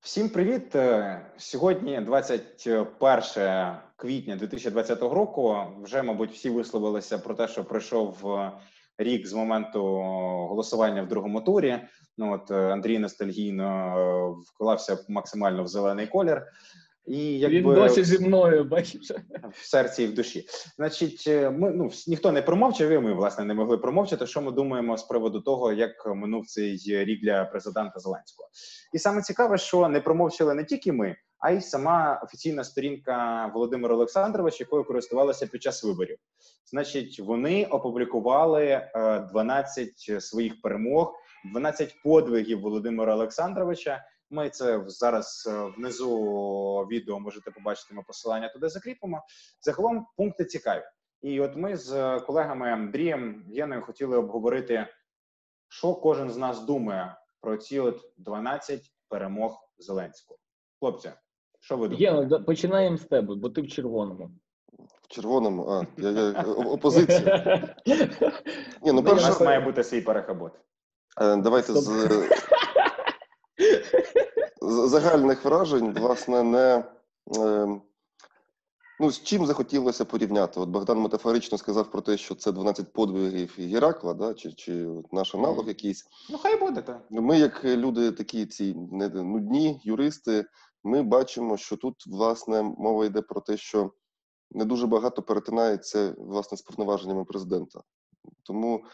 Всім привіт! Е, сьогодні 21 квітня 2020 року. Вже, мабуть, всі висловилися про те, що пройшов е, рік з моменту голосування в другому турі. Ну от е, Андрій ностальгійно вклався максимально в зелений колір. І якби Він досі зі мною бачиш в серці і в душі. Значить, е, ми ну ніхто не промовчав. і Ми власне не могли промовчати. Що ми думаємо з приводу того, як минув цей рік для президента Зеленського, і саме цікаве, що не промовчали не тільки ми, а й сама офіційна сторінка Володимира Олександровича, якою користувалася під час виборів. Значить, вони опублікували 12 е, своїх перемог, 12 подвигів Володимира Олександровича. Ми це зараз е, внизу відео можете побачити. Ми посилання туди закріпимо. Загалом пункти цікаві. І от ми з колегами Андрієм Єною хотіли обговорити, що кожен з нас думає про ці от 12 перемог Зеленського. Хлопці, що ви думаєте? Єна, починаємо з тебе, бо ти в червоному. В червоному, а я, я опозиція. Ні, ну перше... У нас має бути свій перехабот. Е, давайте з загальних вражень, власне, не ем, ну з чим захотілося порівняти. От Богдан метафорично сказав про те, що це 12 подвигів Геракла, да, чи чи наш аналог якийсь. Ну, хай буде так. Ми, як люди, такі ці нудні юристи, ми бачимо, що тут власне мова йде про те, що не дуже багато перетинається власне з повноваженнями президента. Тому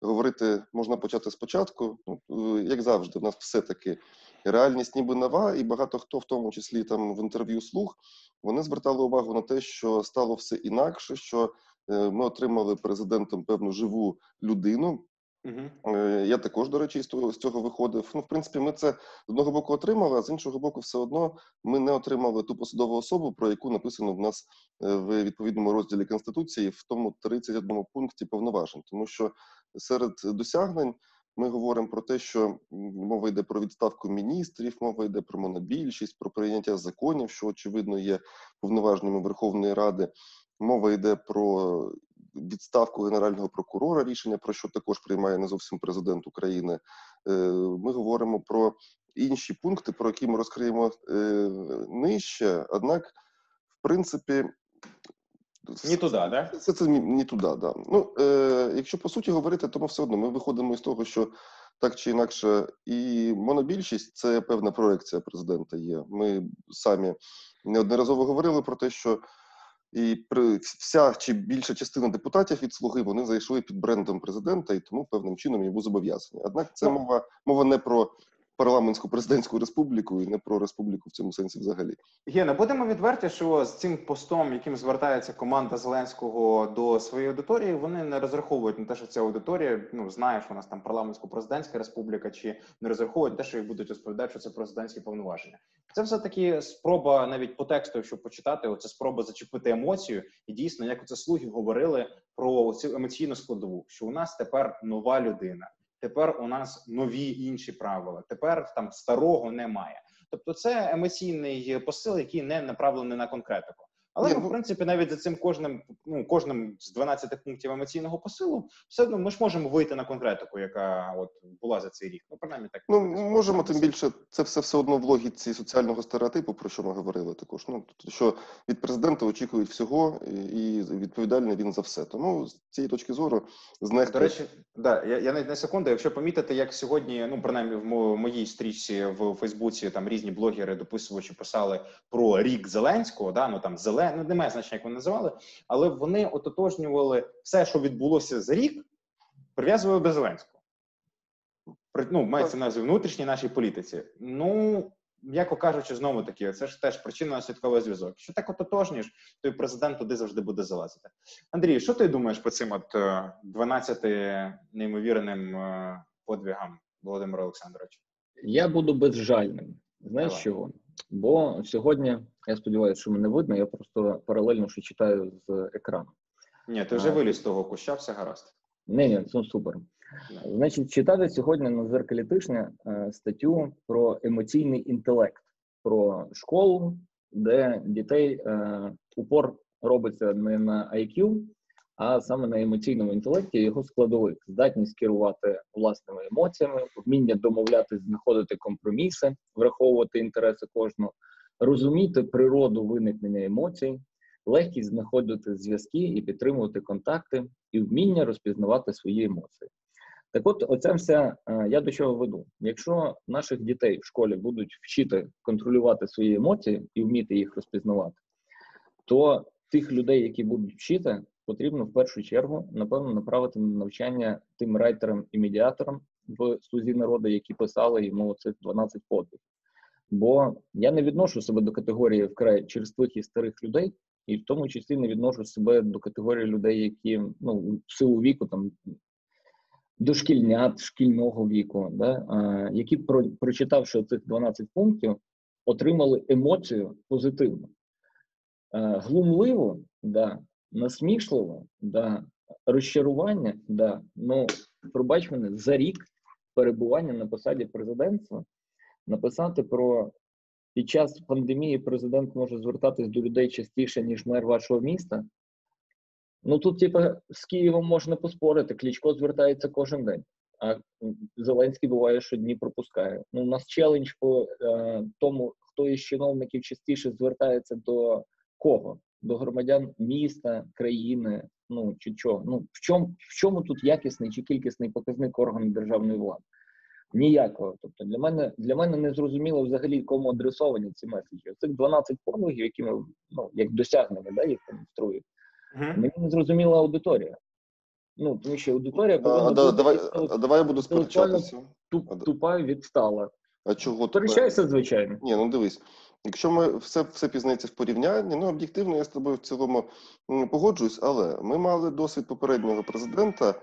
говорити можна почати спочатку. Ну, е, як завжди, у нас все таки реальність ніби нова, і багато хто, в тому числі там в інтерв'ю слух, вони звертали увагу на те, що стало все інакше. що е, ми отримали президентом певну живу людину. Угу. Я також, до речі, з того з цього виходив. Ну, в принципі, ми це з одного боку отримали, а з іншого боку, все одно ми не отримали ту посадову особу, про яку написано в нас в відповідному розділі конституції, в тому 31 пункті повноважень, тому що серед досягнень ми говоримо про те, що мова йде про відставку міністрів, мова йде про монобільшість, про прийняття законів, що очевидно є повноваженнями Верховної Ради. Мова йде про відставку генерального прокурора, рішення про що також приймає не зовсім президент України. Е, ми говоримо про інші пункти, про які ми розкриємо е, нижче. Однак, в принципі, ні туди, да? Це це ні туди, да. Ну, е, Якщо по суті говорити, то ми все одно ми виходимо із того, що так чи інакше, і монобільшість це певна проекція президента. Є. Ми самі неодноразово говорили про те, що і при вся чи більша частина депутатів від слуги вони зайшли під брендом президента, і тому певним чином йому зобов'язані. Однак це мова мова не про парламентську президентську республіку і не про республіку в цьому сенсі взагалі. Є, будемо відверті, що з цим постом, яким звертається команда Зеленського до своєї аудиторії, вони не розраховують на те, що ця аудиторія ну знає, що у нас там парламентсько-президентська республіка, чи не розраховують те, що їх будуть розповідати, що це президентські повноваження. Це все таки спроба навіть по тексту, якщо почитати, оце спроба зачепити емоцію, і дійсно, як оце слуги говорили про цю емоційну складову, що у нас тепер нова людина. Тепер у нас нові інші правила. Тепер там старого немає. Тобто, це емоційний посил, який не направлений на конкретику. Але Ні, ну, в принципі, навіть за цим кожним ну кожним з 12 пунктів емоційного посилу, все одно ми ж можемо вийти на конкретику, яка от була за цей рік. Ну принаймні так ну можемо тим більше. Це все все одно в логіці соціального стереотипу, про що ми говорили. Також ну що від президента очікують всього, і відповідальний він за все. Тому з цієї точки зору знехту... До речі, да я я навіть на секунду. Якщо помітити, як сьогодні, ну принаймні в моїй стрічці в Фейсбуці там різні блогери дописувачі писали про рік Зеленського, да ну там зелен ну немає значення, як вони називали, але вони ототожнювали все, що відбулося за рік, прив'язували до Зеленського. Ну, мається на увазі внутрішній нашій політиці. Ну, м'яко кажучи, знову таки, це ж теж причинно наслідковий зв'язок. Якщо так ототожніш, то і президент туди завжди буде залазити. Андрій, що ти думаєш по цим от 12 е, неймовірним е, подвігам Володимира Олександровича? Я буду безжальним. Знаєш Давай. чого? Бо сьогодні, я сподіваюся, що мене видно, я просто паралельно що читаю з екрану. Ні, ти вже виліз з того куща, все гаразд. Ні, ні, це супер. Значить, читати сьогодні на зеркалі тижня е, статтю про емоційний інтелект, про школу, де дітей е, упор робиться не на IQ, а саме на емоційному інтелекті його складових: здатність керувати власними емоціями, вміння домовляти, знаходити компроміси, враховувати інтереси кожного, розуміти природу виникнення емоцій, легкість знаходити зв'язки і підтримувати контакти, і вміння розпізнавати свої емоції. Так от, оця вся е, я до чого веду. Якщо наших дітей в школі будуть вчити контролювати свої емоції і вміти їх розпізнавати, то тих людей, які будуть вчити, потрібно в першу чергу, напевно, направити на навчання тим райтерам і медіаторам в слузі народу, які писали йому цих 12 подвиг. Бо я не відношу себе до категорії вкрай черствих і старих людей, і в тому числі не відношу себе до категорії людей, які ну в силу віку там дошкільнят шкільного віку, да, а, які про, прочитавши цих 12 пунктів, отримали емоцію позитивну, а, глумливо, да, насмішливо, да, розчарування, да, ну пробач мене за рік перебування на посаді президентства написати про під час пандемії президент може звертатись до людей частіше, ніж мер вашого міста. Ну тут, типа, з Києвом можна поспорити. Клічко звертається кожен день, а Зеленський буває, що дні пропускає. Ну, у нас челендж по е, тому, хто із чиновників частіше звертається до кого? До громадян міста, країни. Ну чи чого? Ну в чому в чому тут якісний чи кількісний показник органу державної влади? Ніякого. Тобто для мене для мене не зрозуміло взагалі, кому адресовані ці меседжі. Цих 12 подвигів, які ми ну як досягнення, да, їх демонструють. Мгм. Мені не зрозуміла аудиторія. Ну, тому що аудиторія повинна а, бути давай, а давай я буду сперечатися. туп, тупа відстала. А чого? Сперечайся, звичайно. Ні, ну дивись, якщо ми все, все пізнається в порівнянні, ну об'єктивно я з тобою в цілому погоджуюсь, але ми мали досвід попереднього президента.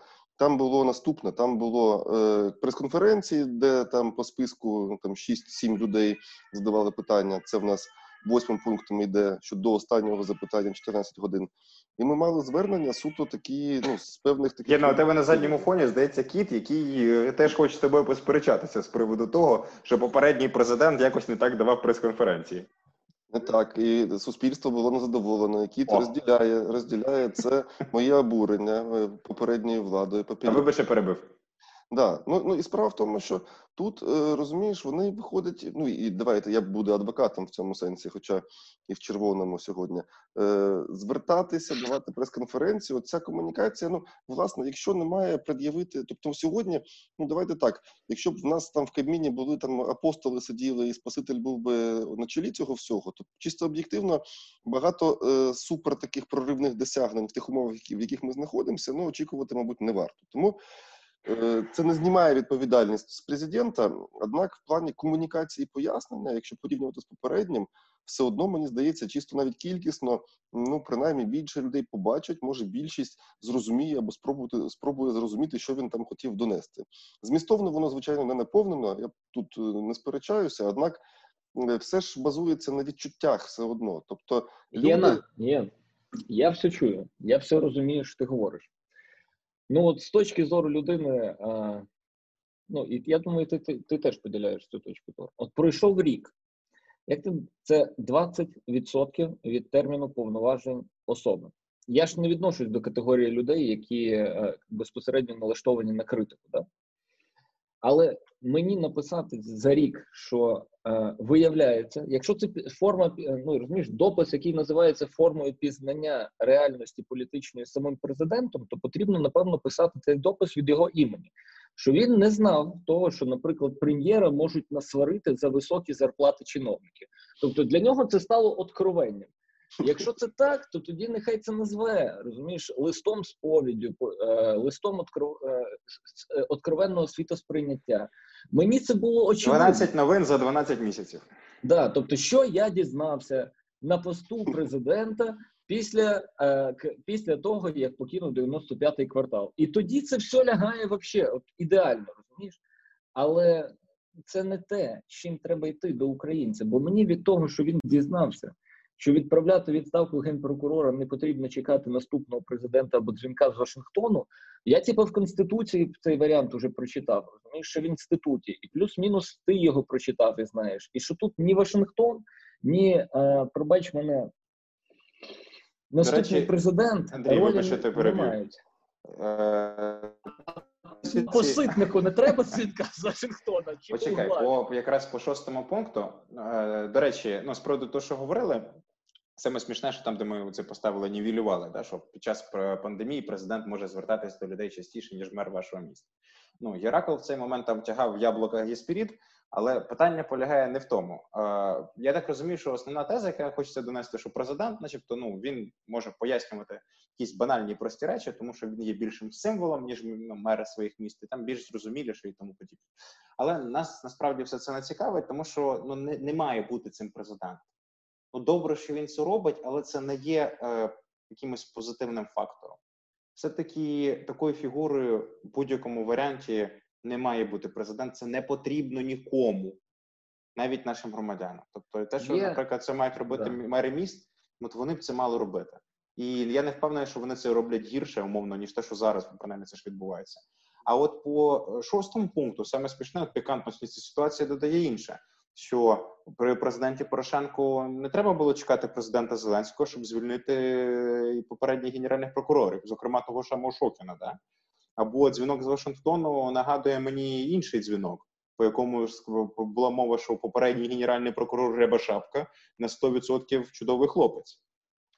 Там було наступне: там було е, прес-конференції, де там по списку ну, там 6-7 людей задавали питання. Це в нас восьмим пунктом йде, що до останнього запитання 14 годин. І ми мали звернення суто такі, ну з певних таких. Єдно, у тебе на задньому фоні здається кіт, який е, теж хоче з тобою посперечатися з приводу того, що попередній президент якось не так давав прес-конференції. Не так, і суспільство було незадоволено. Кіт О. розділяє, розділяє це моє обурення е, попередньою владою. А вибачте, перебив. Да. Ну, ну і справа в тому, що тут е, розумієш, вони виходять. Ну і давайте я буду адвокатом в цьому сенсі, хоча і в червоному сьогодні. Е, звертатися, давати прес-конференцію. Ця комунікація. Ну, власне, якщо немає пред'явити, тобто сьогодні, ну давайте так. Якщо б в нас там в Кабміні були там апостоли сиділи, і Спаситель був би на чолі цього всього, то чисто об'єктивно багато е, супер таких проривних досягнень в тих умовах, в яких ми знаходимося, ну очікувати, мабуть, не варто. Тому. Е, Це не знімає відповідальність з президента. Однак, в плані комунікації і пояснення, якщо порівнювати з попереднім, все одно мені здається, чисто навіть кількісно, ну принаймні більше людей побачать, може більшість зрозуміє або спробувати спробує зрозуміти, що він там хотів донести. Змістовно воно звичайно не наповнено. Я тут е, не сперечаюся, однак все ж базується на відчуттях все одно. Тобто люди... Єна, Єн, я все чую, я все розумію, що ти говориш. Ну, от з точки зору людини, а, ну, і я думаю, ти, ти, ти теж поділяєш цю точку зору. От пройшов рік. Як ти це 20% від терміну повноважень особи. Я ж не відношусь до категорії людей, які е, безпосередньо налаштовані на критику. Да? Але мені написати за рік, що е, виявляється, якщо це форма, е, ну розумієш, допис, який називається формою пізнання реальності політичної самим президентом, то потрібно напевно писати цей допис від його імені. Що він не знав того, що, наприклад, прем'єра можуть насварити за високі зарплати чиновників. Тобто для нього це стало откровенням. Якщо це так, то тоді нехай це назве розумієш листом сповіддю, по- е, листом е, е, откровенного світосприйняття. Мені це було очевидно. 12 новин за 12 місяців. Да, тобто, що я дізнався на посту президента після, е, після того, як покинув 95-й квартал. І тоді це все лягає вообще от ідеально, розумієш? Але це не те, з чим треба йти до українця. Бо мені від того, що він дізнався, що відправляти відставку генпрокурора не потрібно чекати наступного президента або дзвінка з Вашингтону. Я типу в конституції цей варіант уже прочитав. Розумієш, що в статуті, і плюс-мінус ти його прочитав і знаєш. І що тут ні Вашингтон, ні е, пробач мене наступний речі, президент Андрій, ролі вибач, що не, ти не мають. По ситнику не треба свідка з Вашингтона. Чи Почекай, по якраз по шостому пункту. Е, до речі, ну з приводу того, що говорили, саме смішне, що там, де ми це поставили, нівелювали, да, що під час пандемії президент може звертатись до людей частіше, ніж мер вашого міста. Ну, Геракл в цей момент там тягав яблука Геспірід, але питання полягає не в тому. Е, я так розумію, що основна теза, яка хочеться донести, що президент, начебто, ну він може пояснювати якісь банальні прості речі, тому що він є більшим символом, ніж ну, мери своїх міст, і там більш зрозуміліше і тому подібне. Але нас насправді все це не цікавить, тому що ну не, не має бути цим президентом. Ну добре, що він це робить, але це не є е, якимось позитивним фактором. Все-таки такою фігурою в будь-якому варіанті не має бути президент. Це не потрібно нікому, навіть нашим громадянам. Тобто, те, що, Є. наприклад, це мають робити Да. мери міст, от вони б це мали робити. І я не впевнений, що вони це роблять гірше, умовно, ніж те, що зараз принаймні це ж відбувається. А от по е, шостому пункту, саме смішне от пікантності цієї ситуації додає інше, що при президенті Порошенку не треба було чекати президента Зеленського, щоб звільнити попередніх генеральних прокурорів, зокрема того ж самого Шокіна. Да? Або дзвінок з Вашингтону нагадує мені інший дзвінок, по якому була мова, що попередній генеральний прокурор Рябошапка на 100% чудовий хлопець.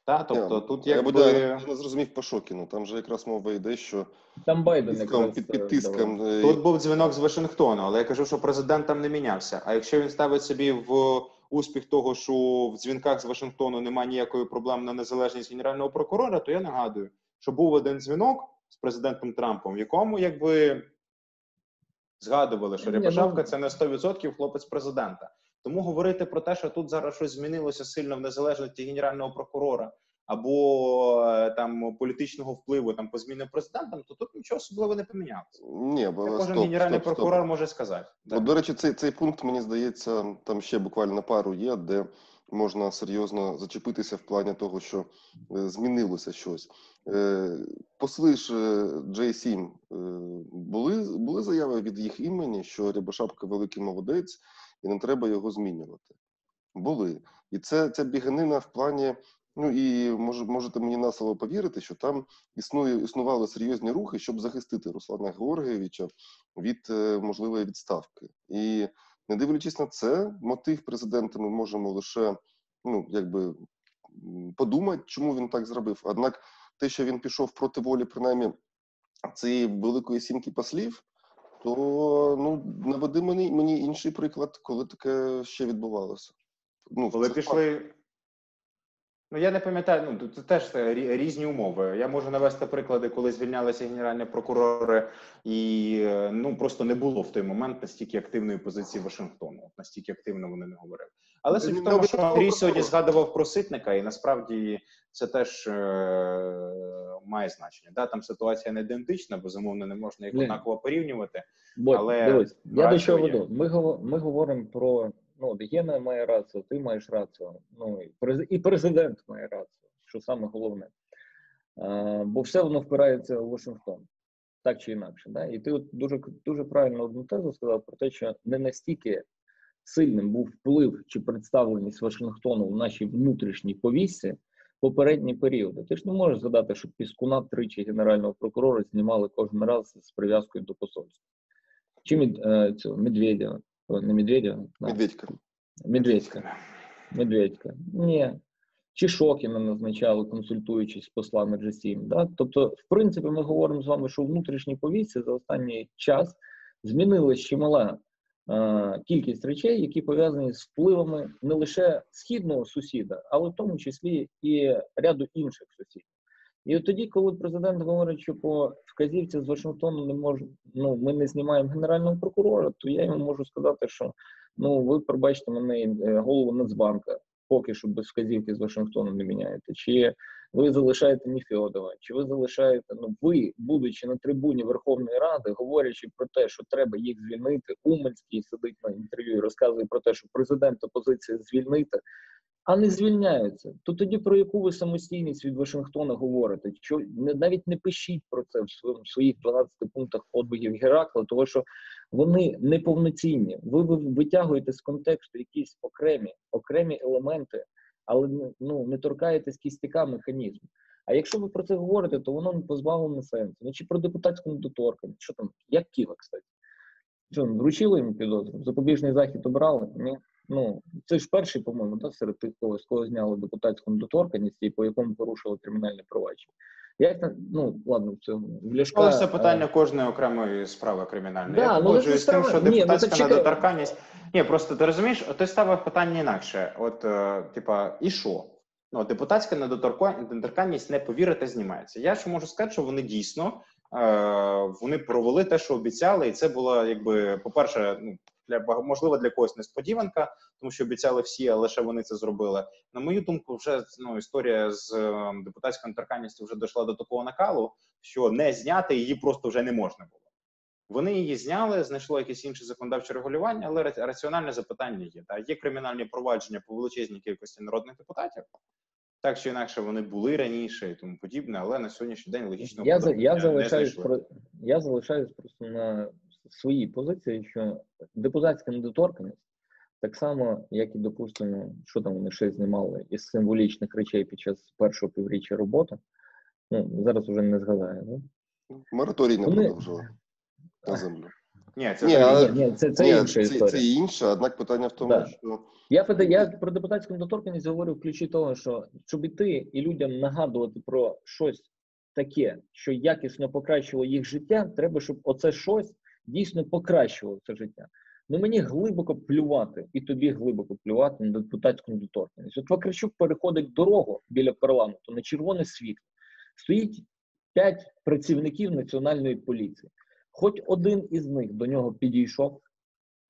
Та, тобто Ні, тут я якби... буде я не зрозумів по Шокіну. Там же якраз мова йде, що Там Байден якраз під, е, під тиском. е, Тут був дзвінок з Вашингтону, але я кажу, що президент там не мінявся. А якщо він ставить собі в успіх того, що в дзвінках з Вашингтону немає ніякої проблеми на незалежність генерального прокурора, то я нагадую, що був один дзвінок з президентом Трампом, в якому якби згадували, що ну- це на 100% хлопець президента. Тому говорити про те, що тут зараз щось змінилося сильно в незалежності генерального прокурора або е, там політичного впливу там по зміни президентам, то тут нічого особливо не помінялося. Ні, бо кожен стоп, генеральний стоп, стоп. прокурор може сказати. От, до речі, цей, цей пункт, мені здається, там ще буквально пару є, де можна серйозно зачепитися в плані того, що е, змінилося щось. Е, посли ж е, J7, е, були, були заяви від їх імені, що Рябошапка великий молодець, і не треба його змінювати. Були. І це ця біганина в плані. Ну і може, можете мені на слово повірити, що там існує існували серйозні рухи, щоб захистити Руслана Георгійовича від е, можливої відставки. І не дивлячись на це, мотив президента ми можемо лише ну якби подумати, чому він так зробив. Однак, те, що він пішов проти волі, принаймні цієї великої сімки послів, то ну наведи мені мені інший приклад, коли таке ще відбувалося. Ну Коли це пішли. Ну, я не пам'ятаю, ну тут теж різні умови. Я можу навести приклади, коли звільнялися генеральні прокурори, і е, ну просто не було в той момент настільки активної позиції Вашингтону. Настільки активно вони не говорили. Але суть в тому, що Андрій сьогодні згадував про ситника, і насправді це теж е- має значення. Да, там ситуація не ідентична, безумовно, не можна їх однаково порівнювати. Бо, Але дивись, я до чого веду. Ми, ми говоримо про ну, от Гена має рацію, ти маєш рацію. Ну, і, президент має рацію, що саме головне. А, бо все воно впирається у Вашингтон, так чи інакше. Да? І ти от дуже, дуже правильно одну тезу сказав про те, що не настільки сильним був вплив чи представленість Вашингтону в нашій внутрішній повісті попередні періоди. Ти ж не можеш згадати, що Піскуна тричі генерального прокурора знімали кожен раз з прив'язкою до посольства. Чи мід, е, цього Медведєва, не Медведєва, Медведька. Медведька. Медведька. Ні. Чи Шокіна назначали, консультуючись з послами G7. Да? Тобто, в принципі, ми говоримо з вами, що в внутрішній повісті за останній час змінилась чимала кількість речей, які пов'язані з впливами не лише східного сусіда, але в тому числі і ряду інших сусідів. І от тоді, коли президент говорить, що по вказівці з Вашингтону не може, ну ми не знімаємо генерального прокурора, то я йому можу сказати, що ну ви пробачте мене е, голову Нацбанка, поки що без вказівки з Вашингтону не міняєте. Чи ви залишаєте Ніфіодова, чи ви залишаєте, ну ви, будучи на трибуні Верховної Ради, говорячи про те, що треба їх звільнити, Уманський сидить на інтерв'ю і розказує про те, що президент опозиції звільнити, а не звільняються, то тоді про яку ви самостійність від Вашингтона говорите? Що навіть не пишіть про це в своїх 12 пунктах подвигів Геракла, тому що вони неповноцінні. Ви ви- витягуєте з контексту якісь окремі окремі елементи але ну не торкаєтесь кістяка механізму. А якщо ви про це говорите, то воно не позбавлене сенсу. Ну чи про депутатську недоторканність? Що там, як Ківа, кстати? Що, вручили йому підозру? Запобіжний захід обрали? Ні. Ну, це ж перший, по-моєму, да, серед тих, кого, з кого зняли депутатську недоторканність і по якому порушили кримінальне провадження. Як там, ну, ладно, цьому. В Ляшка, Але це е, питання кожної окремої справи кримінальної. Да, Я ну, погоджуюсь з тим, що ну, депутатська недоторканність. Ні, просто ти розумієш, ти ставив питання інакше. От, е, типа, і що? Ну, депутатська недоторка- недоторканність не повірите, знімається. Я ж можу сказати, що вони дійсно е, вони провели те, що обіцяли, і це була, якби, по-перше, ну для можливо для когось несподіванка, тому що обіцяли всі, а лише вони це зробили. На мою думку, вже ну історія з е, депутатською недоторканністю вже дійшла до такого накалу, що не зняти її просто вже не можна було. Вони її зняли, знайшло якесь інше законодавче регулювання, але раціональне запитання є. Та є кримінальні провадження по величезній кількості народних депутатів. Так чи інакше вони були раніше і тому подібне, але на сьогоднішній день логічно я, за- я залишаюсь про я залишаюсь просто на своїй позиції, що депутатська недоторканність, так само, як і допустимо, що там вони ще знімали із символічних речей під час першого півріччя роботи. Ну зараз вже не згадаю. Да? Мораторій не Вони- продовжили на землю. Ні, це Ні, але- Ні, це, це Ні, інша це, історія. це інше, однак питання в тому, Да. що Я, я про депутатську недоторканність говорю в ключі того, що щоб іти і людям нагадувати про щось таке, що якісно покращило їх життя, треба, щоб оце щось дійсно покращував це життя. Ну мені глибоко плювати, і тобі глибоко плювати на депутатську недоторканність. От Вакарчук переходить дорогу біля парламенту на червоне світло. Стоїть п'ять працівників національної поліції. Хоч один із них до нього підійшов.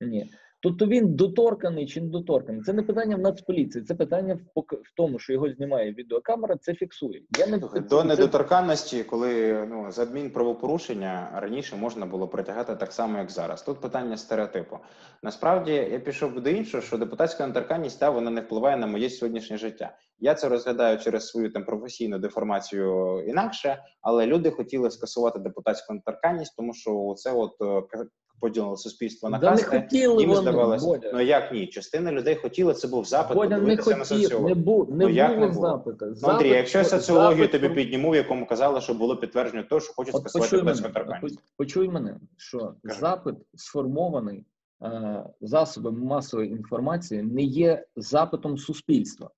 Ні. Тобто він доторканий чи не доторканий. Це не питання в Нацполіції, це питання в, в тому, що його знімає відеокамера, це фіксує. Я не Слухай, До це- недоторканності, коли ну за адмінправопорушення раніше можна було притягати так само, як зараз. Тут питання стереотипу. Насправді я пішов до іншого, що депутатська недоторканність та вона не впливає на моє сьогоднішнє життя. Я це розглядаю через свою там професійну деформацію інакше, але люди хотіли скасувати депутатську недоторканність, тому що це от е, поділило суспільство на Да не касти. хотіли Їм вони, здавалось, Бодя. ну як ні? Частина людей хотіли, це був запит Бодя не подивитися на соціологію. не, бу, не Ну, як було не було? запиту. Ну, Андрій, якщо соціологію запит тобі про- підніму, в якому казали, що було підтвердження того, що хочуть скасувати недоторканність. по- почуй мене, що Кажи. запит сформований е, засобами масової інформації не є запитом суспільства.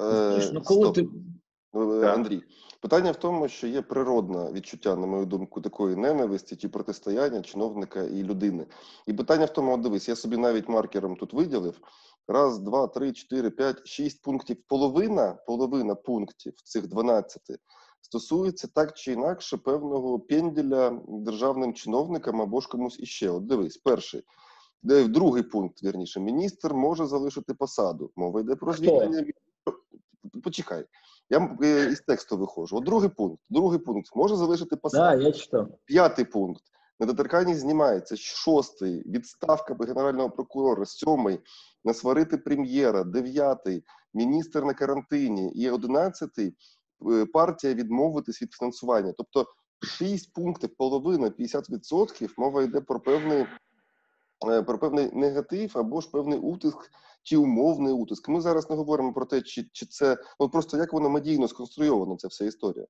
е, ну, коли стоп. ти. Андрій, питання в тому, що є природне відчуття, на мою думку, такої ненависті чи протистояння чиновника і людини. І питання в тому, от дивись, я собі навіть маркером тут виділив. Раз, два, три, чотири, п'ять, шість пунктів. Половина, половина пунктів цих 12 стосується так чи інакше певного пенділя державним чиновникам або ж комусь іще. От дивись, перший. Де другий пункт, вірніше, міністр може залишити посаду. Мова йде про звільнення. Почекай. Я е, із тексту виходжу. От другий пункт. Другий пункт може залишити да, я читав. П'ятий пункт. Недоторканність знімається. Шостий. Відставка генерального прокурора. Сьомий. Насварити прем'єра. Дев'ятий. Міністр на карантині. І одинадцятий. е, Партія відмовитись від фінансування. Тобто шість пунктів, половина, 50% мова йде про певний, е, про певний негатив або ж певний утиск чи умовний утиск. Ми зараз не говоримо про те, чи, чи це ну просто як воно медійно сконструйовано, ця вся історія.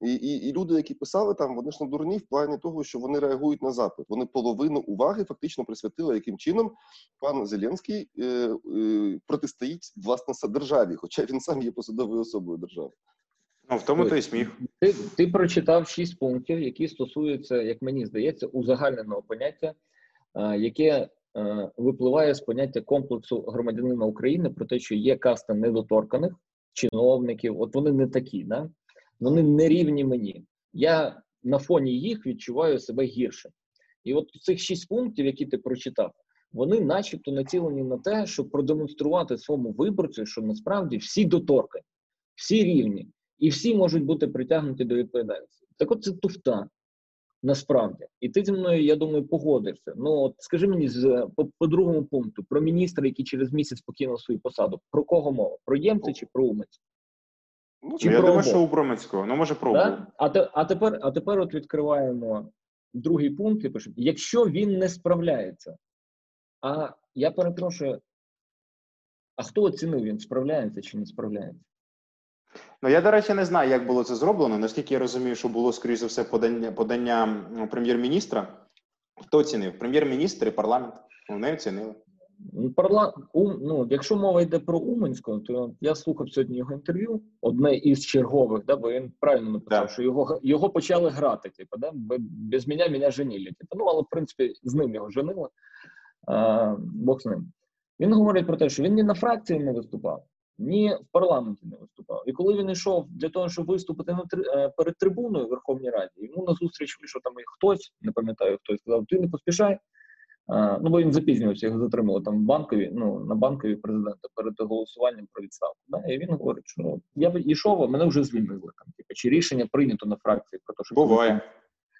І, і, і люди, які писали там, вони ж не дурні в плані того, що вони реагують на запит. Вони половину уваги фактично присвятили, яким чином пан Зеленський е, е, протистоїть власне державі, хоча він сам є посадовою особою держави. Ну в тому то і сміх. Ти, ти прочитав шість пунктів, які стосуються, як мені здається, узагальненого поняття, е, яке випливає з поняття комплексу громадянина України про те, що є каста недоторканих чиновників. От вони не такі, да? вони не рівні мені. Я на фоні їх відчуваю себе гірше. І от цих шість пунктів, які ти прочитав, вони, начебто, націлені на те, щоб продемонструвати своєму виборцю, що насправді всі доторкані, всі рівні і всі можуть бути притягнуті до відповідальності. Так от це туфта. Насправді, і ти зі мною, я думаю, погодишся. Ну от скажи мені з по, по другому пункту про міністра, який через місяць покинув свою посаду. Про кого мова? Про ємця чи про умець? Ну, Чи я про думаю, обох? що у Бромицького. Ну може про. Да? А, те, а тепер, а тепер от відкриваємо другий пункт і пишемо: якщо він не справляється, а я перепрошую, А хто оцінив, він справляється чи не справляється? Ну я, до речі, не знаю, як було це зроблено. Наскільки я розумію, що було, скоріш за все, подання подання прем'єр-міністра. Хто оцінив? Прем'єр-міністр і парламент. Вони оцінили. Ну, Парла... Ум... Ну, якщо мова йде про Уманського, то я слухав сьогодні його інтерв'ю, одне із чергових, да, бо він правильно написав, Так. що його, його почали грати, типу, да, без мене мене женили. Типу. Ну, але в принципі з ним його женили. А, Бог з ним. Він говорить про те, що він ні на фракції не виступав, ні в парламенті не виступав. І коли він йшов для того, щоб виступити на три... е, перед трибуною в Верховній Раді, йому на зустріч вийшов там і хтось, не пам'ятаю хто, сказав: ти не поспішай. А, ну, бо він запізнювався, його затримали там в банкові, ну, на банкові президента перед голосуванням про відставку. Да? І він говорить, що я йшов, а мене вже звільнили. Там, типу, чи рішення прийнято на фракції про те, що Буває.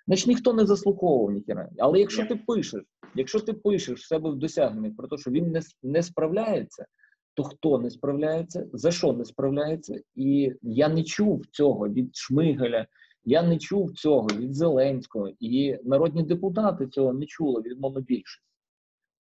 Значить, ніхто не заслуховував ніхіра. Але якщо ти пишеш, якщо ти пишеш в себе в досягненнях про те, що він не, не справляється, то хто не справляється, за що не справляється? І я не чув цього від Шмигаля, я не чув цього від Зеленського, і народні депутати цього не чули від монобільшості.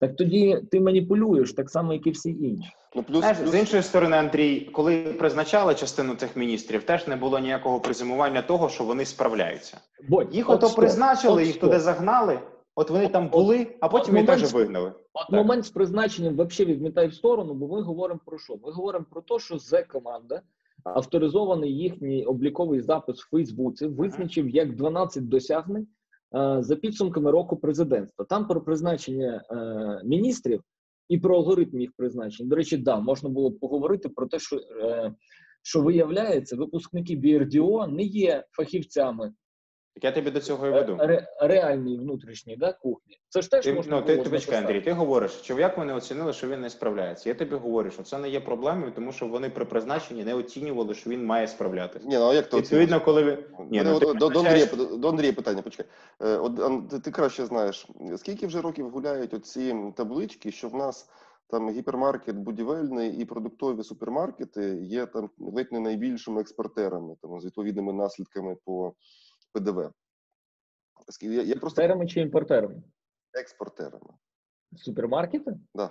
Так тоді ти маніпулюєш так само, як і всі інші. Ну, плюс, Знаєш, плюс з іншої сторони, Андрій, коли призначали частину цих міністрів, теж не було ніякого презюмування того, що вони справляються. Бодь, Їх от ото стоп, призначили, от їх стоп. туди загнали. От вони там були, а потім от їх теж вигнали. От момент з призначенням взагалі відмітай в сторону, бо ми говоримо про що? Ми говоримо про те, що з команда авторизований їхній обліковий запис в Фейсбуці визначив як 12 досягнень е, за підсумками року президентства. Там про призначення е, міністрів і про алгоритм їх призначення. До речі, да, можна було б поговорити про те, що, е, що виявляється, випускники BRDO не є фахівцями Так я тобі до цього і е, веду. ре, реальної внутрішньої да, кухні. Це ж теж Ти, можна ну, ти, ти почекай. Андрій, ти говориш, що як вони оцінили, що він не справляється. Я тобі говорю, що це не є проблемою, тому що вони при призначенні не оцінювали, що він має справлятися. ні, ну а як ти Відповідно, коли ви ні, ну, ти до, до, Андрія, до Андрія питання, почекай. Е, От, ти, ти краще знаєш, скільки вже років гуляють оці таблички, що в нас там гіпермаркет будівельний і продуктові супермаркети є там ледь не найбільшими експортерами, там, з відповідними наслідками по ПДВ. Я, я просто Терами чи імпортерами? експортерами. Супермаркети? Да.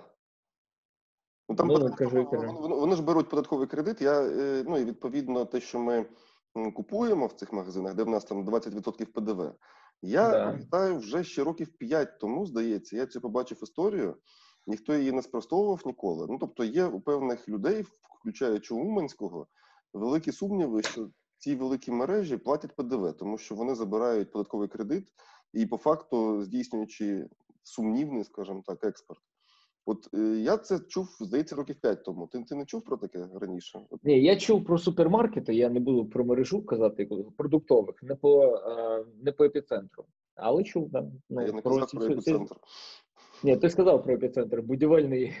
Ну, там Ну, податково- кажи, кажи. вони, вони- вони ж беруть податковий кредит. Я, е, ну і відповідно те, що ми купуємо в цих магазинах, де в нас там 20% ПДВ. Я Да. вже ще років 5 тому, здається, я цю побачив історію. Ніхто її не спростовував ніколи. Ну тобто, є у певних людей, включаючи Уманського, великі сумніви, що ці великі мережі платять ПДВ, тому що вони забирають податковий кредит і по факту здійснюючи сумнівний, скажімо так, експорт. От е, я це чув, здається, років 5 тому. Ти, ти не чув про таке раніше? Ні, я чув про супермаркети, я не буду про мережу казати продуктових, не по, е, не по епіцентру. Але чув, да. Ну, я не про казав про епіцентр. Ні, ти сказав про епіцентр, будівельний.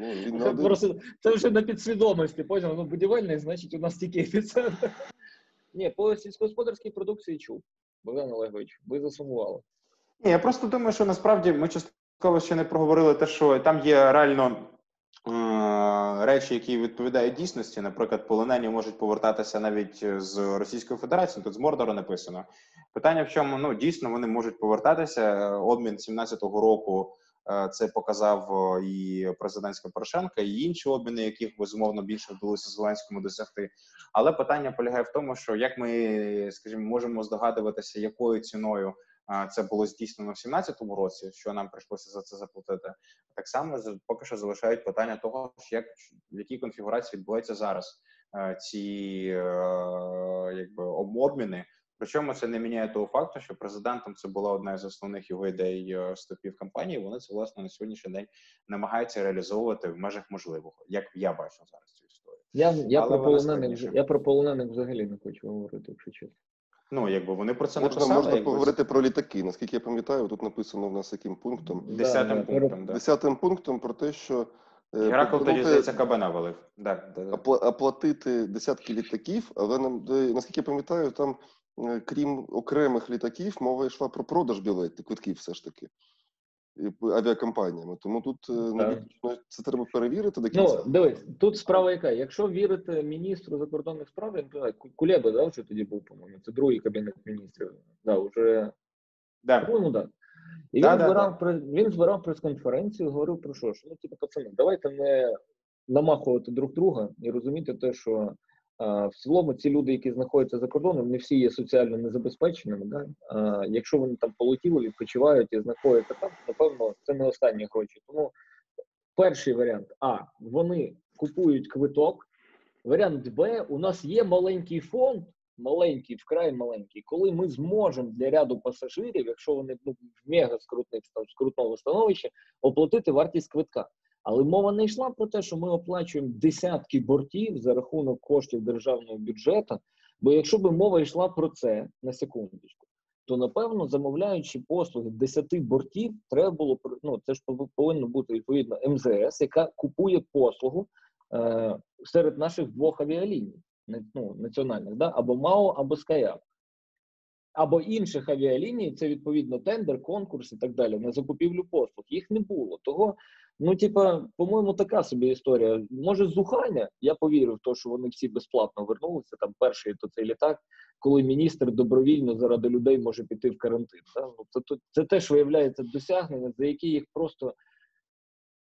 Ну, він Це, один. просто, це вже на підсвідомості, поняв? Ну, будівельний, значить, у нас тільки епіцентр. Ні, по сільськогосподарській продукції чув. Богдан Олегович, ви засумували. Ні, я просто думаю, що насправді ми частково ще не проговорили те, що там є реально е- речі, які відповідають дійсності. Наприклад, полонені можуть повертатися навіть з Російської Федерації. Тут з Мордору написано. Питання в чому ну дійсно вони можуть повертатися. Е, Обмін 17-го року. Е, Це показав е, і президентська Порошенка, і інші обміни, яких безумовно більше вдалося Зеленському досягти. Але питання полягає в тому, що як ми, скажімо, можемо здогадуватися, якою ціною це було здійснено в 17-му році, що нам прийшлося за це заплатити. Так само поки що залишають питання того, як в якій конфігурації відбуваються зараз е, ці е, якби обміни. Причому це не міняє того факту, що президентом це була одна з основних його ідей е, стопів кампанії. Вони це власне на сьогоднішній день намагаються реалізовувати в межах можливого, як я бачу зараз цю історію. Я, я, Але про полонених, я про полонених взагалі не хочу говорити, якщо чесно. Ну якби вони про це Можна, написали. можна якби, поговорити про літаки. Наскільки я пам'ятаю, тут написано в нас яким пунктом. десятим Да, пунктом. Да. Десятим пунктом про те, що е, Геракл тоді здається кабана валив. Да, да, да. опла- оплатити десятки літаків, але нам наскільки я пам'ятаю, там крім окремих літаків, мова йшла про продаж білетів, квитків все ж таки. І авіакомпаніями. Тому тут е, ну, ну, це треба перевірити до кінця. Ну, дивись, тут справа яка. Якщо вірити міністру закордонних справ, знаю, Ку- Кулеба, да, вже тоді був, по-моєму, це другий кабінет міністрів. Да, уже, Да. по-моєму, да. І Да, він, да, збирав, пре- він збирав прес-конференцію, говорив про що? Що, ну, типу, пацани, давайте не намахувати друг друга і розуміти те, що в цілому ці люди, які знаходяться за кордоном, не всі є соціально незабезпеченими. Да? Якщо вони там полетіли, відпочивають і знаходяться там, напевно, це не останні гроші. Тому перший варіант А. Вони купують квиток. Варіант Б. У нас є маленький фонд, маленький, вкрай маленький, коли ми зможемо для ряду пасажирів, якщо вони ну, в мега скрутних стан- скрутному становищі, оплатити вартість квитка. Але мова не йшла про те, що ми оплачуємо десятки бортів за рахунок коштів державного бюджету. Бо якщо б мова йшла про це на секундочку, то напевно, замовляючи послуги 10 бортів, треба було ну, це ж повинно бути відповідно МЗС, яка купує послугу е, серед наших двох авіаліній ну, національних, да? або МАО, або СКАЯП. Або інших авіаліній, це відповідно тендер, конкурс і так далі на закупівлю послуг. Їх не було. Того, ну, типа, по-моєму, така собі історія. Може, зухання, я повірив в те, що вони всі безплатно вернулися. Там перший то цей літак, коли міністр добровільно заради людей може піти в карантин. Да? Ну, це, це, це теж виявляється досягнення, за які їх просто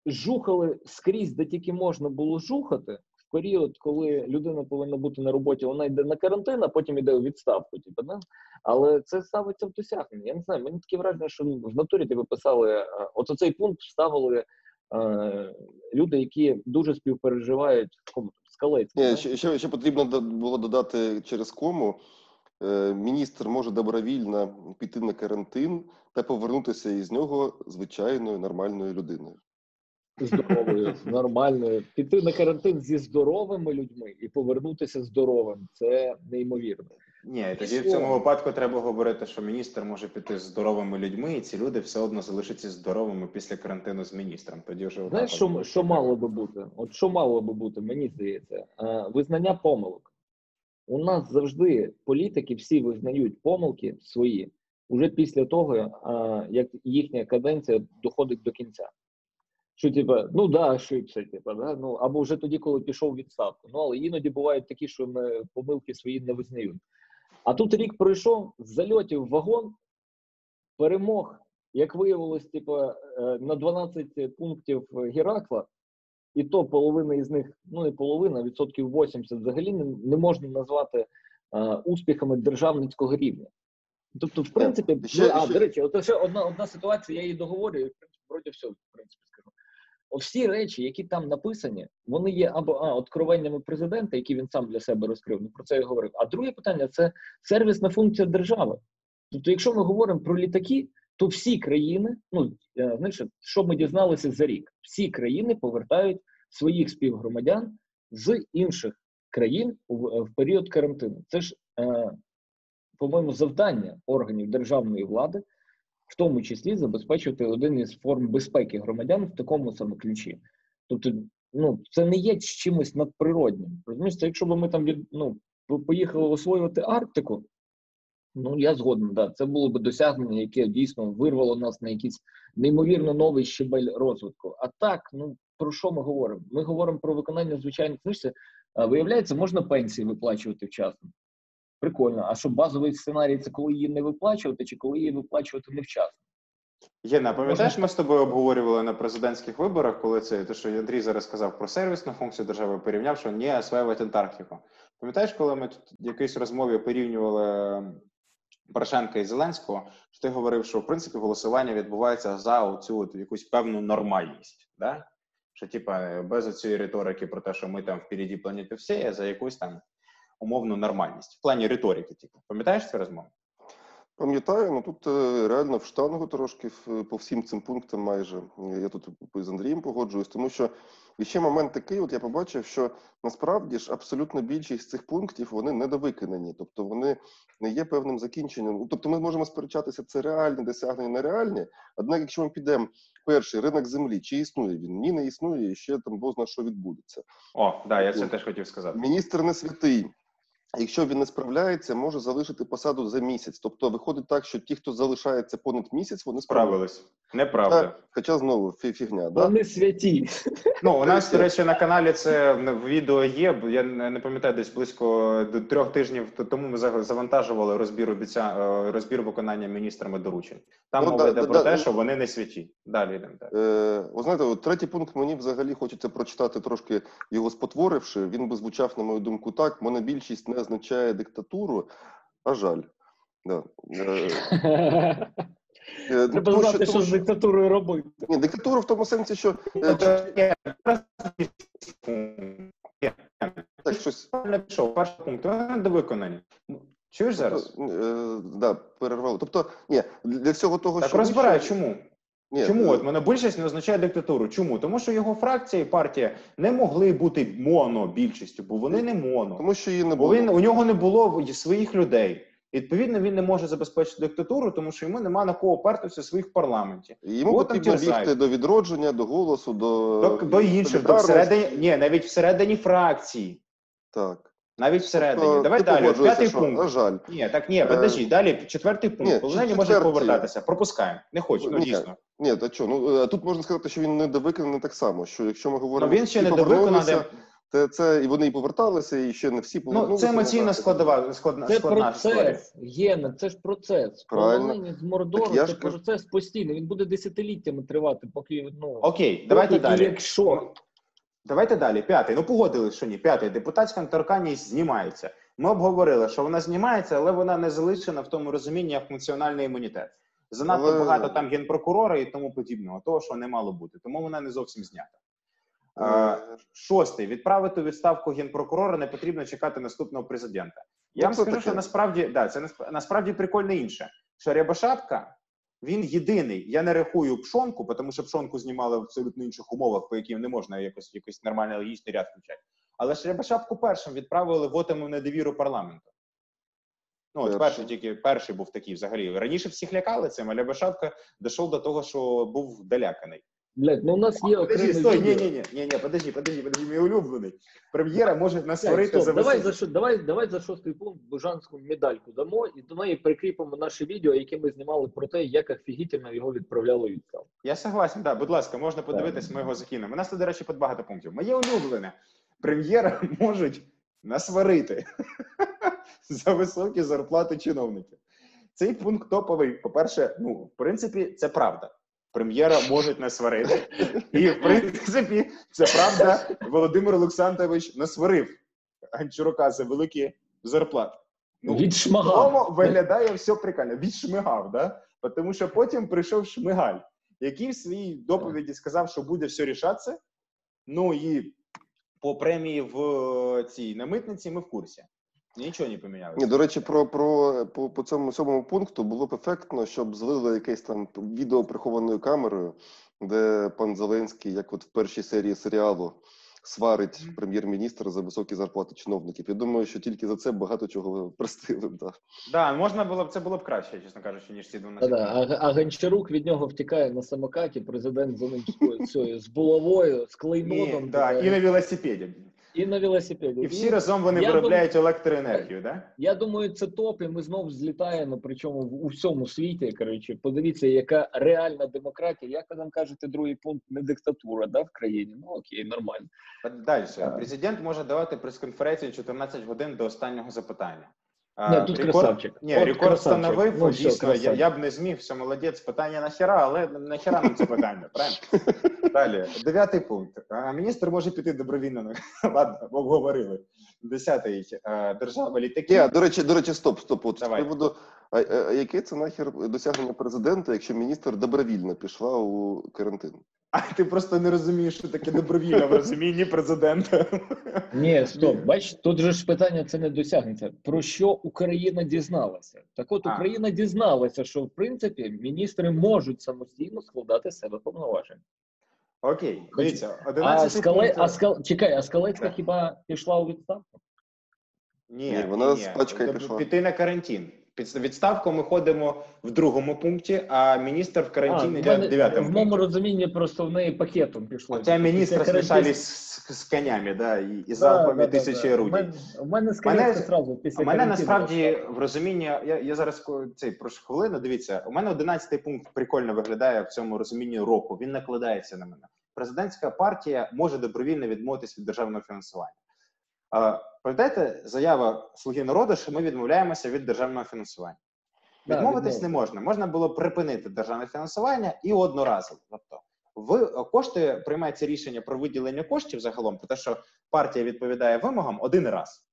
жухали скрізь, де тільки можна було жухати. В період, коли людина повинна бути на роботі, вона йде на карантин, а потім йде у відставку. Типу, да? Але це ставиться в досягнення. Я не знаю, мені таке враження, що в натурі тебе писали, е, от оцей пункт вставили люди, які дуже співпереживають кому. Ні, ще, ще, ще потрібно було додати через кому. Е, Міністр може добровільно піти на карантин та повернутися із нього звичайною нормальною людиною. здоровою, нормальною. Піти на карантин зі здоровими людьми і повернутися здоровим це неймовірно. Ні, тоді в цьому випадку треба говорити, що міністр може піти з здоровими людьми, і ці люди все одно залишаться здоровими після карантину з міністром. Тоді вже Знаєш, що, що мало би бути? От що мало би бути, мені здається, Е, визнання помилок. У нас завжди політики всі визнають помилки свої уже після того, е, як їхня каденція доходить до кінця. Що, типа, ну да, ошибся, типа, да? ну або вже тоді, коли пішов відставку. Ну але іноді бувають такі, що ми помилки свої не визнають. А тут рік пройшов з зальотів в вагон, перемог, як виявилось, типа, е, на 12 пунктів Геракла, і то половина із них, ну не половина, відсотків 80 взагалі не, не можна назвати е, успіхами державницького рівня. Тобто, в принципі, ще- ну, а, ще- до речі, от ще одна, одна ситуація, я її договорюю, і в принципі, вроді все, в принципі, скажу. Всі речі, які там написані, вони є або а, откровеннями президента, які він сам для себе розкрив, ну про це я говорив. А друге питання це сервісна функція держави. Тобто, якщо ми говоримо про літаки, то всі країни, ну знаєш, що ми дізналися за рік, всі країни повертають своїх співгромадян з інших країн в, в період карантину. Це ж, е, по-моєму, завдання органів державної влади, в тому числі забезпечувати один із форм безпеки громадян в такому саме ключі. Тобто, ну це не є чимось надприроднім. Розумієш, це якщо б ми там ну, поїхали освоювати Арктику, ну я згоден, да, це було б досягнення, яке дійсно вирвало нас на якийсь неймовірно новий щебель розвитку. А так, ну про що ми говоримо? Ми говоримо про виконання звичайних книжці. Виявляється, можна пенсії виплачувати вчасно. Прикольно. А що базовий сценарій це коли її не виплачувати, чи коли її виплачувати невчасно? Єна, пам'ятаєш, ми з тобою обговорювали на президентських виборах, коли це те, що Андрій зараз сказав про сервісну функцію держави, порівняв, що не осваювати Антарктику. Пам'ятаєш, коли ми тут в якійсь розмові порівнювали Порошенка і Зеленського, що ти говорив, що в принципі голосування відбувається за оцю от якусь певну нормальність, да? що типа без цієї риторики про те, що ми там впереді планети всі, а за якусь там умовну нормальність в плані риторики. Типу, пам'ятаєш цю розмову? Пам'ятаю, ну тут е, реально в штангу трошки в- по всім цим пунктам майже. Я тут з Андрієм погоджуюсь, тому що і ще момент такий, от я побачив, що насправді ж абсолютно більшість цих пунктів вони недовиконані, тобто вони не є певним закінченням. Ну, Тобто ми можемо сперечатися, це реальні досягнення, нереальні. Однак, якщо ми підемо перший ринок землі, чи існує він? Ні, не існує, і ще там бозна що відбудеться. О, да, я це теж хотів сказати. Міністр не святий. Якщо він не справляється, може залишити посаду за місяць. Тобто виходить так, що ті, хто залишається понад місяць, вони справилися. Справились. Неправда. Хоча, хоча знову фі- фігня, да? Вони святі. Ну, у нас, до речі, на каналі це відео є. бо Я не пам'ятаю, десь близько до трьох тижнів тому ми завантажували розбір обіця... е, розбір виконання міністрами доручень. Там Ну, мова да, йде да, про да, те, що вони не святі. Далі йдемо. Е, ви знаєте, от третій пункт мені взагалі хочеться прочитати трошки його спотворивши. Він би звучав, на мою думку, так: монобільшість не означає диктатуру, а жаль. Да. Е, е, Треба знати, що з диктатурою робити. Ні, диктатура в тому сенсі, що Ну, е, так, щось пішов. Перший пункт до виконання. Ну, Чуєш зараз? Е, да, перервало. Тобто, ні, для всього того, Так що розбирай, чому? Ні, Чому е, от монобільшість не означає диктатуру? Чому? Тому що його фракція і партія не могли бути монобільшістю, бо вони не моно. Тому що її не Бо він у нього не було своїх людей. Відповідно, він не може забезпечити диктатуру, тому що йому нема на кого опертися в своїх парламенті. І Йому От потрібно бігти до відродження, до голосу, до, До, до інших, до всередині, ні, навіть всередині фракції. Так. Навіть всередині. Тобто, Давай далі. П'ятий що, пункт. На жаль. Ні, так ні, подожди, далі четвертий пункт. Ні, Полонені можуть повертатися. Пропускаємо. Не хочу, ну Ні. дійсно. Ні, та що, ну е, тут можна сказати, що він недовиконаний так само. Що якщо ми Ну говоримо, він ще не повернулися, довиконаний. Це, це і вони і поверталися, і ще не всі Ну, це емоційна складова, складна, Це складна процес, Єна, це ж процес. Правильно. З Мордору це ж кажу- процес постійний. Він буде десятиліттями тривати, поки ну Окей, давайте поки далі. Якщо Давайте далі. П'ятий. Ну погодили, що ні. П'ятий. Депутатська недоторканність знімається. Ми обговорили, що вона знімається, але вона не залишена в тому розумінні як функціональний імунітет. Занадто Але- багато там генпрокурора і тому подібного, того, що не мало бути. Тому вона не зовсім знята. Е, Е, Шостий. Відправити відставку генпрокурора не потрібно чекати наступного президента. Я вам скажу, таке. що насправді да, це насправді прикольне інше. Що Рябошапка, він єдиний. Я не рахую пшонку, тому що пшонку знімали в абсолютно інших умовах, по яким не можна якось якийсь нормальний логічний ряд включати. Але ж Рябошапку першим відправили вотами в недовіру парламенту. Ну, от Перший. тільки перший був такий взагалі. Раніше всіх лякали цим, а Рябошапка дійшов до того, що був доляканий. Блядь, ну у нас є Подожди, стой, ні, ні, ні, ні, ні, подожди, подожди, подожди, мій улюблений. Прем'єра може нас стоп, за давай за давай, давай за шостий пункт Бужанську медальку дамо і до неї прикріпимо наше відео, яке ми знімали про те, як офігітельно його відправляли у. Я согласен, да, будь ласка, можна подивитись, ми його закинемо. У нас тут, до речі, під багато пунктів. Моє улюблене. Прем'єра можуть насварити за високі зарплати чиновників. Цей пункт топовий. По-перше, ну, в принципі, це правда. Прем'єра можуть насварити. І, в принципі, це правда. Володимир Олександрович насварив Гончарука за великі зарплати. Ну, Відшмагав. Виглядає все прикольно. Відшмигав, да? Тому що потім прийшов Шмигаль, який в своїй доповіді сказав, що буде все рішатися. Ну і по премії в е, цій на митниці ми в курсі. Нічого не помінялося. Ні, до речі, про, про по, по цьому сьомому пункту було б ефектно, щоб злили якесь там відео прихованою камерою, де пан Зеленський, як от в першій серії серіалу, сварить прем'єр-міністра за високі зарплати чиновників. Я думаю, що тільки за це багато чого простили б. Да. Да, можна було б це було б краще, чесно кажучи, ніж ці 12. Та-да, А, а Гончарук від нього втікає на самокаті, президент за ним з, булавою, з Ні, клейнотом да, і на велосипеді. І на велосипеді. І всі разом вони я виробляють електроенергію, да? Я думаю, це топ, і ми знов злітаємо, причому в у всьому світі. Коротше, подивіться, яка реальна демократія. Як ви нам кажете, другий пункт не диктатура, да, в країні? Ну окей, нормально. Далі. Президент може давати прес-конференцію 14 годин до останнього запитання. Ні, тут рекорд- красавчик. Ні, От рекорд красавчик. встановив. Ну, все, дійсно, я, я б не зміг, все молодець. Питання нахера, але нахера нам це питання, правильно? Далі, дев'ятий пункт. Міністр може піти добровільно. Ладно, обговорили. Десятий. Держава літаки. Ні, до речі, до речі, стоп, стоп. От Давай. приводу, а, а, а яке це нахер досягнення президента, якщо міністр добровільно пішла у карантин? А ти просто не розумієш, що таке добровільно в розумінні президента. Ні, стоп, бач, тут же ж питання це не досягнеться. Про що Україна дізналася? Так от А. Україна дізналася, що в принципі міністри можуть самостійно складати з себе повноваження. Окей, дивіться, А 11 скале, пункт. а скал, чекай, а Скалецька Так. хіба пішла у відставку? Ні, Ні, вона ні, з пачкою Тобто пішла. Піти на карантин. Відставку ми ходимо в другому пункті, а міністр в А, карантин в, мене, дев'ятому в моєму розумінні просто в неї пакетом пішло. Хотя министра Після смешали карантину- с, с конями, да, и Да, залпами да, да, тисячі да. У мене, у мене скоріше сразу після У мене насправді в розумінні, я, я зараз цей прошу хвилину. Дивіться, у мене одинадцятий пункт прикольно виглядає в цьому розумінні року. Він накладається на мене. Президентська партія може добровільно відмовитись від державного фінансування. Пам'ятаєте, заява Слуги народу, що ми відмовляємося від державного фінансування. Відмовитись не можна. Можна було припинити державне фінансування і одноразово. Тобто, в кошти приймається рішення про виділення коштів загалом, про те, що партія відповідає вимогам один раз.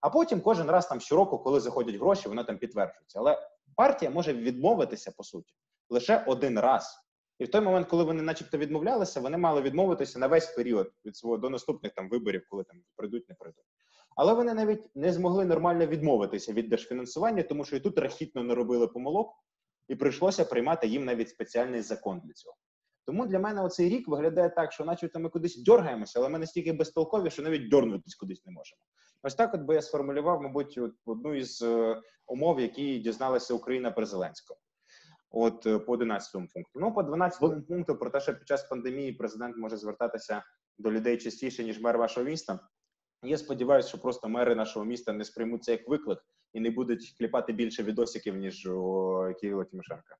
А потім кожен раз там щороку, коли заходять гроші, воно там підтверджується. Але партія може відмовитися по суті лише один раз. І в той момент, коли вони, начебто, відмовлялися, вони мали відмовитися на весь період від свого до наступних там виборів, коли там прийдуть, не прийдуть. Але вони навіть не змогли нормально відмовитися від держфінансування, тому що і тут рахітно не робили помилок, і прийшлося приймати їм навіть спеціальний закон для цього. Тому для мене оцей рік виглядає так, що начебто ми кудись дергаємося, але ми настільки безтолкові, що навіть дьорнутись кудись не можемо. Ось так, от би я сформулював, мабуть, одну із е, умов, які дізналася Україна при Зеленському. От е, по 11 пункту. Ну, по 12 пункту про те, що під час пандемії президент може звертатися до людей частіше, ніж мер вашого міста. Я сподіваюся, що просто мери нашого міста не сприймуть це як виклик і не будуть кліпати більше відосиків, ніж у Кирила Тимошенка.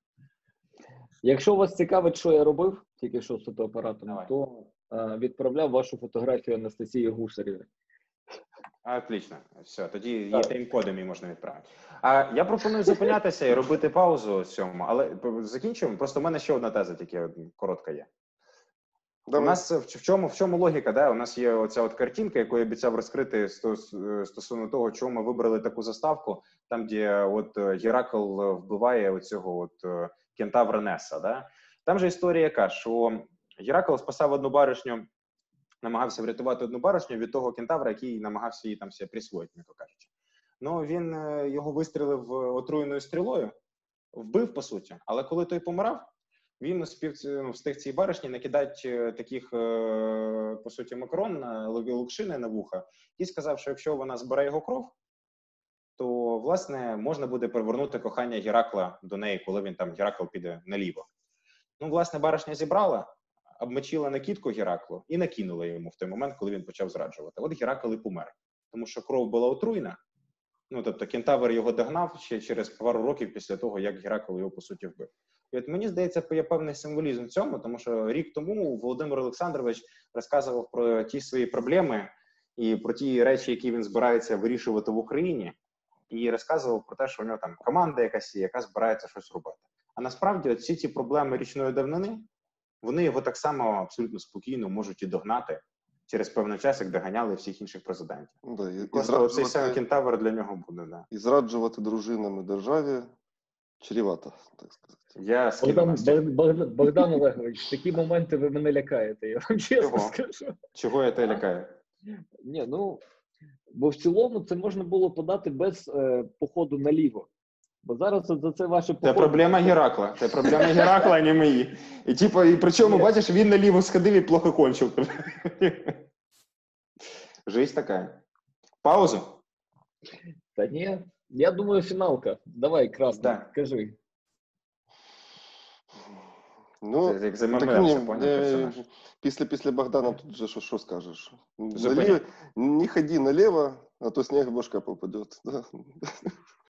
Якщо вас цікавить, що я робив тільки що з фотоапаратом, Давай. то е, відправляв вашу фотографію Анастасії Гусарєві. Отлично, все, тоді є Так. тайм-коди мій можна відправити. А я пропоную зупинятися і робити паузу цьому, але закінчуємо. Просто в мене ще одна теза, тільки коротка є. У нас в в чому в чому логіка? Да? У нас є оця от картинка, яку я обіцяв розкрити е, стосовно того, чому ми вибрали таку заставку, там де от е, Геракл е, вбиває оцього от е, кентавра Неса. Да? Там же історія яка, що Геракл спасав одну баришню, намагався врятувати одну баришню від того кентавра, який намагався її там себе присвоїти, м'яко кажучи. Ну він е, його вистрілив е, отруєною стрілою, вбив по суті. Але коли той помирав, він успів ці- ну, встиг цій баришні накидати е, таких, е, по суті, макарон на лові лукшини на вуха, і сказав, що якщо вона збере його кров, то власне можна буде привернути кохання Геракла до неї, коли він там Геракл піде наліво. Ну, власне, баришня зібрала, обмочила накидку Гераклу і накинула йому в той момент, коли він почав зраджувати. От Геракл і помер, тому що кров була отруйна. Ну тобто кентавр його догнав ще через пару років після того, як Геракл його по суті вбив. І от мені здається, є певний символізм в цьому, тому що рік тому Володимир Олександрович розказував про ті свої проблеми і про ті речі, які він збирається вирішувати в Україні, і розказував про те, що у нього там команда якась є, яка збирається щось робити. А насправді, от всі ці проблеми річної давнини, вони його так само абсолютно спокійно можуть і догнати через певний час, як доганяли всіх інших президентів. Да, і, і, Просто цей зраджувати, кентавр для нього буде. Да. і зраджувати дружинами державі чрівато, так сказати. Я Богдан. Богдан, Богдан Олегович, такі моменти ви мене лякаєте, я вам чесно Чого? скажу. Чого я тебе лякаю? Ні, ну бо в цілому це можна було подати без е, походу наліво. Бо зараз за це ваше Це проблема Геракла. Це проблема Геракла, а не мої. І типу, і причому, бачиш, він наліво сходив і плохо кончив. Жизнь така. Паузу. Та ні, я думаю, фіналка. Давай, красно, Да. кажи. Ну, Це як за так ММР, ні, ще поняв е, персонаж. після, після Богдана тут вже що, що скажеш? Зупиняй. Наліво, не ходи наліво, а то снег в башка попадет. Да?